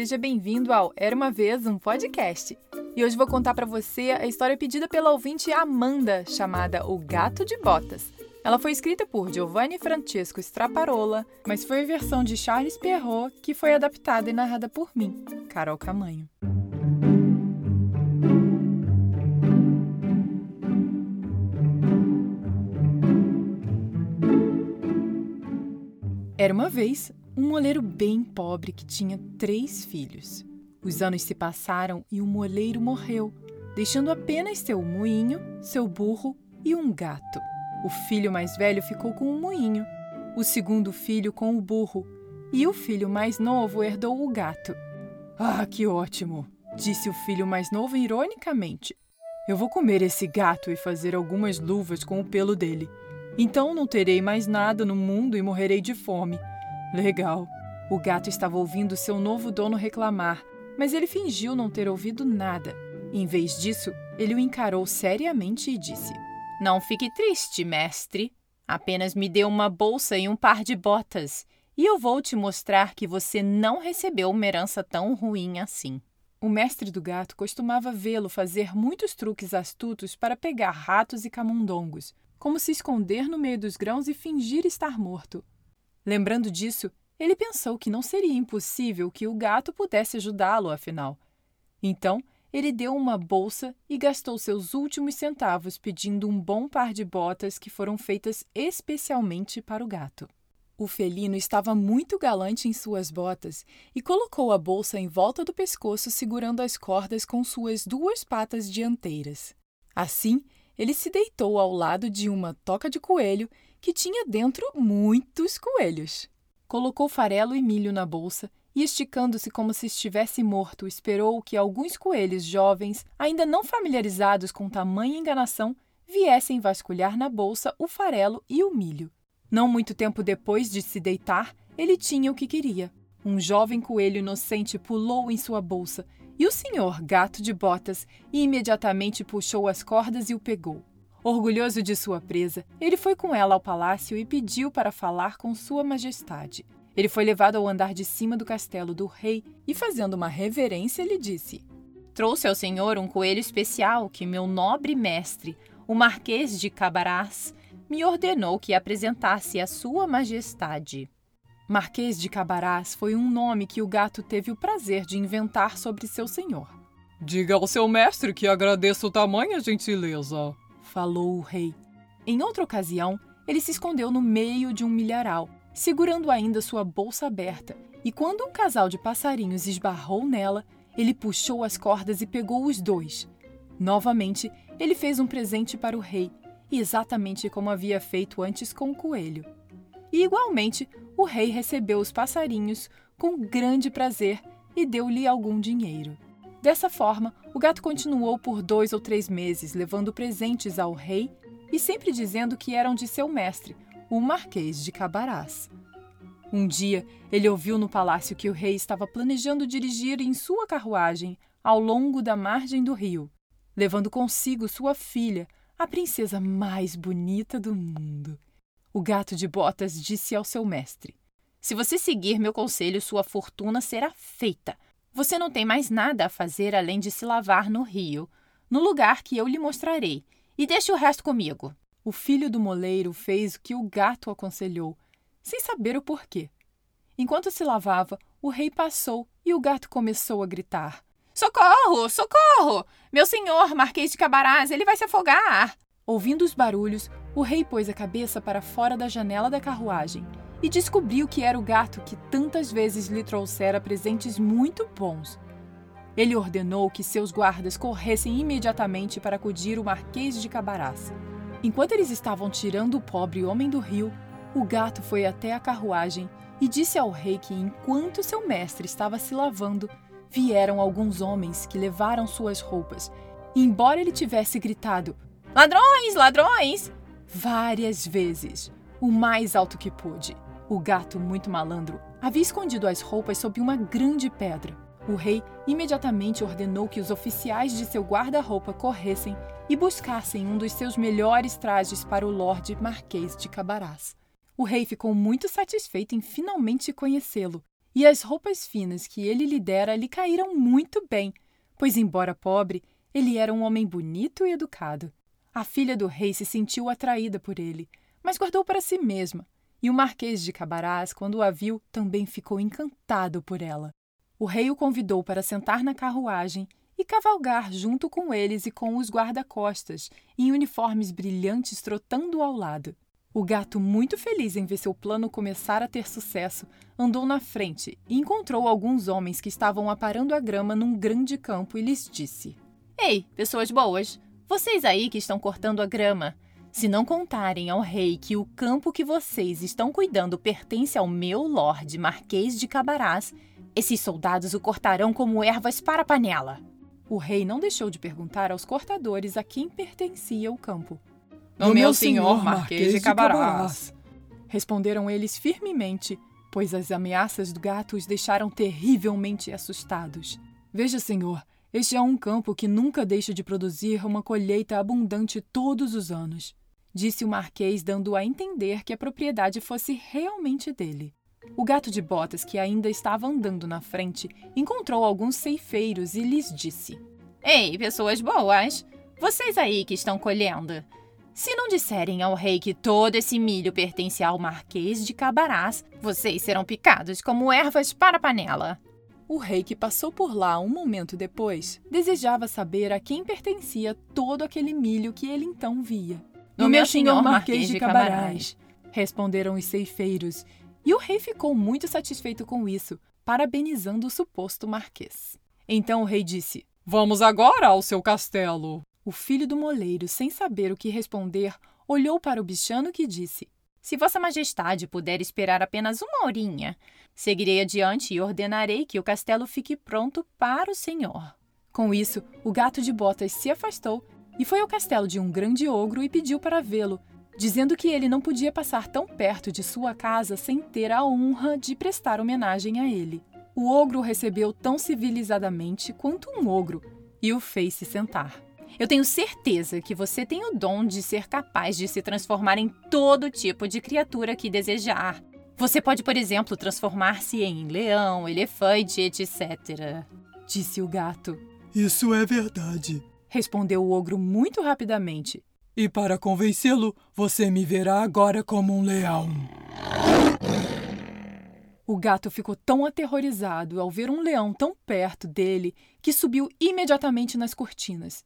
Seja bem-vindo ao Era uma vez um podcast. E hoje vou contar para você a história pedida pela ouvinte Amanda, chamada O Gato de Botas. Ela foi escrita por Giovanni Francesco Straparola, mas foi a versão de Charles Perrault que foi adaptada e narrada por mim, Carol Camanho. Era uma vez um moleiro bem pobre que tinha três filhos. Os anos se passaram e o moleiro morreu, deixando apenas seu moinho, seu burro e um gato. O filho mais velho ficou com o moinho, o segundo filho com o burro e o filho mais novo herdou o gato. Ah, que ótimo! disse o filho mais novo ironicamente. Eu vou comer esse gato e fazer algumas luvas com o pelo dele. Então não terei mais nada no mundo e morrerei de fome. Legal. O gato estava ouvindo seu novo dono reclamar, mas ele fingiu não ter ouvido nada. Em vez disso, ele o encarou seriamente e disse: Não fique triste, mestre. Apenas me dê uma bolsa e um par de botas, e eu vou te mostrar que você não recebeu uma herança tão ruim assim. O mestre do gato costumava vê-lo fazer muitos truques astutos para pegar ratos e camundongos, como se esconder no meio dos grãos e fingir estar morto. Lembrando disso, ele pensou que não seria impossível que o gato pudesse ajudá-lo, afinal. Então, ele deu uma bolsa e gastou seus últimos centavos pedindo um bom par de botas que foram feitas especialmente para o gato. O felino estava muito galante em suas botas e colocou a bolsa em volta do pescoço, segurando as cordas com suas duas patas dianteiras. Assim, ele se deitou ao lado de uma toca de coelho que tinha dentro muitos coelhos. Colocou farelo e milho na bolsa e, esticando-se como se estivesse morto, esperou que alguns coelhos jovens, ainda não familiarizados com tamanha enganação, viessem vasculhar na bolsa o farelo e o milho. Não muito tempo depois de se deitar, ele tinha o que queria. Um jovem coelho inocente pulou em sua bolsa e o senhor gato de botas imediatamente puxou as cordas e o pegou. Orgulhoso de sua presa, ele foi com ela ao palácio e pediu para falar com Sua Majestade. Ele foi levado ao andar de cima do castelo do rei e, fazendo uma reverência, lhe disse: Trouxe ao senhor um coelho especial que meu nobre mestre, o Marquês de Cabarás, me ordenou que apresentasse à Sua Majestade. Marquês de Cabarás foi um nome que o gato teve o prazer de inventar sobre seu senhor. Diga ao seu mestre que agradeço tamanha gentileza, falou o rei. Em outra ocasião, ele se escondeu no meio de um milharal, segurando ainda sua bolsa aberta, e quando um casal de passarinhos esbarrou nela, ele puxou as cordas e pegou os dois. Novamente, ele fez um presente para o rei, exatamente como havia feito antes com o coelho. E igualmente, o rei recebeu os passarinhos com grande prazer e deu-lhe algum dinheiro. Dessa forma, o gato continuou por dois ou três meses, levando presentes ao rei e sempre dizendo que eram de seu mestre, o Marquês de Cabarás. Um dia, ele ouviu no palácio que o rei estava planejando dirigir em sua carruagem ao longo da margem do rio, levando consigo sua filha, a princesa mais bonita do mundo. O gato de botas disse ao seu mestre: Se você seguir meu conselho, sua fortuna será feita. Você não tem mais nada a fazer além de se lavar no rio, no lugar que eu lhe mostrarei, e deixe o resto comigo. O filho do moleiro fez o que o gato aconselhou, sem saber o porquê. Enquanto se lavava, o rei passou e o gato começou a gritar: Socorro! Socorro! Meu senhor, Marquês de Cabarás, ele vai se afogar! Ouvindo os barulhos, o rei pôs a cabeça para fora da janela da carruagem e descobriu que era o gato que tantas vezes lhe trouxera presentes muito bons. Ele ordenou que seus guardas corressem imediatamente para acudir o Marquês de Cabarás. Enquanto eles estavam tirando o pobre homem do rio, o gato foi até a carruagem e disse ao rei que, enquanto seu mestre estava se lavando, vieram alguns homens que levaram suas roupas. E, embora ele tivesse gritado: Ladrões, ladrões! várias vezes, o mais alto que pôde. O gato, muito malandro, havia escondido as roupas sob uma grande pedra. O rei imediatamente ordenou que os oficiais de seu guarda-roupa corressem e buscassem um dos seus melhores trajes para o Lorde Marquês de Cabarás. O rei ficou muito satisfeito em finalmente conhecê-lo e as roupas finas que ele lhe dera lhe caíram muito bem, pois, embora pobre, ele era um homem bonito e educado. A filha do rei se sentiu atraída por ele, mas guardou para si mesma, e o Marquês de Cabarás, quando a viu, também ficou encantado por ela. O rei o convidou para sentar na carruagem e cavalgar junto com eles e com os guarda-costas, em uniformes brilhantes trotando ao lado. O gato, muito feliz em ver seu plano começar a ter sucesso, andou na frente e encontrou alguns homens que estavam aparando a grama num grande campo e lhes disse: Ei, pessoas boas, vocês aí que estão cortando a grama, se não contarem ao rei que o campo que vocês estão cuidando pertence ao meu lorde Marquês de Cabarás, esses soldados o cortarão como ervas para a panela. O rei não deixou de perguntar aos cortadores a quem pertencia o campo. No meu senhor Marquês de Cabarás. Responderam eles firmemente, pois as ameaças do gato os deixaram terrivelmente assustados. Veja, senhor, este é um campo que nunca deixa de produzir uma colheita abundante todos os anos, disse o marquês, dando a entender que a propriedade fosse realmente dele. O gato de botas, que ainda estava andando na frente, encontrou alguns ceifeiros e lhes disse: Ei, pessoas boas! Vocês aí que estão colhendo, se não disserem ao rei que todo esse milho pertence ao Marquês de Cabarás, vocês serão picados como ervas para a panela. O rei, que passou por lá um momento depois, desejava saber a quem pertencia todo aquele milho que ele então via. No, meu senhor Marquês de Cabarás, responderam os ceifeiros, e o rei ficou muito satisfeito com isso, parabenizando o suposto marquês. Então o rei disse: Vamos agora ao seu castelo. O filho do moleiro, sem saber o que responder, olhou para o bichano que disse: Se Vossa Majestade puder esperar apenas uma horinha, seguirei adiante e ordenarei que o castelo fique pronto para o senhor. Com isso, o gato de botas se afastou e foi ao castelo de um grande ogro e pediu para vê-lo, dizendo que ele não podia passar tão perto de sua casa sem ter a honra de prestar homenagem a ele. O ogro recebeu tão civilizadamente quanto um ogro e o fez se sentar. Eu tenho certeza que você tem o dom de ser capaz de se transformar em todo tipo de criatura que desejar. Você pode, por exemplo, transformar-se em leão, elefante, etc. Disse o gato. Isso é verdade, respondeu o ogro muito rapidamente. E para convencê-lo, você me verá agora como um leão. O gato ficou tão aterrorizado ao ver um leão tão perto dele que subiu imediatamente nas cortinas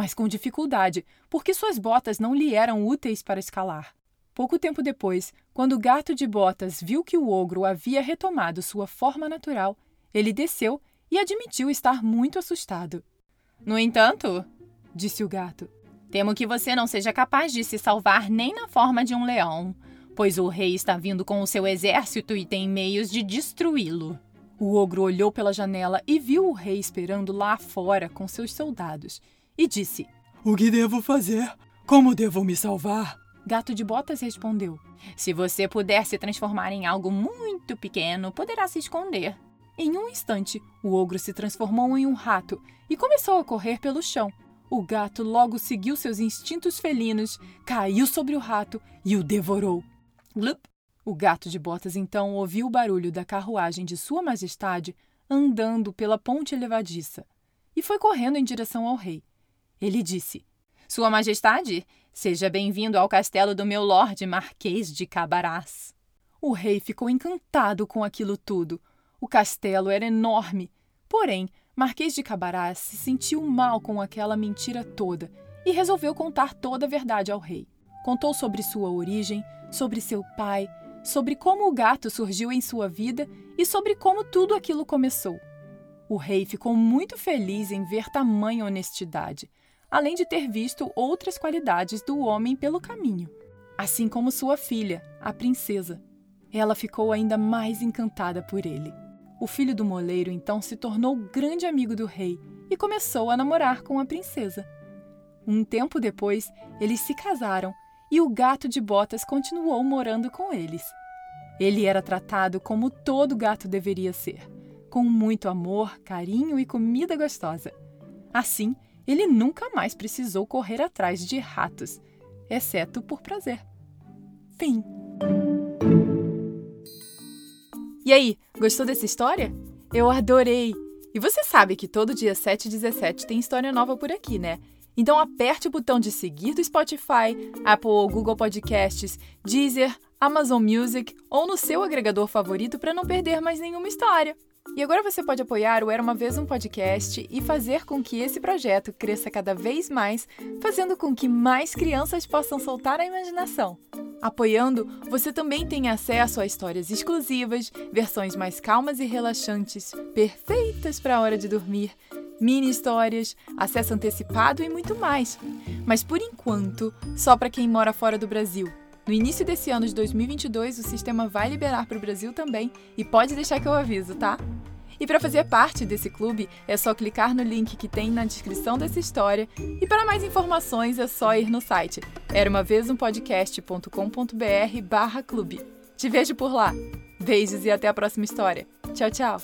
mas com dificuldade, porque suas botas não lhe eram úteis para escalar. Pouco tempo depois, quando o gato de botas viu que o ogro havia retomado sua forma natural, ele desceu e admitiu estar muito assustado. No entanto, disse o gato, temo que você não seja capaz de se salvar nem na forma de um leão, pois o rei está vindo com o seu exército e tem meios de destruí-lo. O ogro olhou pela janela e viu o rei esperando lá fora com seus soldados e disse: O que devo fazer? Como devo me salvar? Gato de Botas respondeu: Se você puder se transformar em algo muito pequeno, poderá se esconder. Em um instante, o ogro se transformou em um rato e começou a correr pelo chão. O gato logo seguiu seus instintos felinos, caiu sobre o rato e o devorou. Glup! O gato de botas então ouviu o barulho da carruagem de Sua Majestade andando pela ponte levadiça e foi correndo em direção ao rei. Ele disse: Sua Majestade, seja bem-vindo ao castelo do meu lorde Marquês de Cabarás. O rei ficou encantado com aquilo tudo. O castelo era enorme. Porém, Marquês de Cabarás se sentiu mal com aquela mentira toda e resolveu contar toda a verdade ao rei. Contou sobre sua origem, sobre seu pai, sobre como o gato surgiu em sua vida e sobre como tudo aquilo começou. O rei ficou muito feliz em ver tamanha honestidade além de ter visto outras qualidades do homem pelo caminho, assim como sua filha, a princesa. Ela ficou ainda mais encantada por ele. O filho do moleiro então se tornou grande amigo do rei e começou a namorar com a princesa. Um tempo depois, eles se casaram e o gato de botas continuou morando com eles. Ele era tratado como todo gato deveria ser, com muito amor, carinho e comida gostosa. Assim, ele nunca mais precisou correr atrás de ratos, exceto por prazer. Fim. E aí, gostou dessa história? Eu adorei! E você sabe que todo dia 7 e 17 tem história nova por aqui, né? Então aperte o botão de seguir do Spotify, Apple ou Google Podcasts, Deezer, Amazon Music ou no seu agregador favorito para não perder mais nenhuma história. E agora você pode apoiar o Era uma Vez um Podcast e fazer com que esse projeto cresça cada vez mais, fazendo com que mais crianças possam soltar a imaginação. Apoiando, você também tem acesso a histórias exclusivas, versões mais calmas e relaxantes, perfeitas para a hora de dormir, mini histórias, acesso antecipado e muito mais. Mas por enquanto, só para quem mora fora do Brasil. No início desse ano de 2022, o sistema vai liberar para o Brasil também e pode deixar que eu aviso, tá? E para fazer parte desse clube, é só clicar no link que tem na descrição dessa história. E para mais informações é só ir no site era uma vez um podcast.com.br barra clube. Te vejo por lá. Beijos e até a próxima história. Tchau, tchau!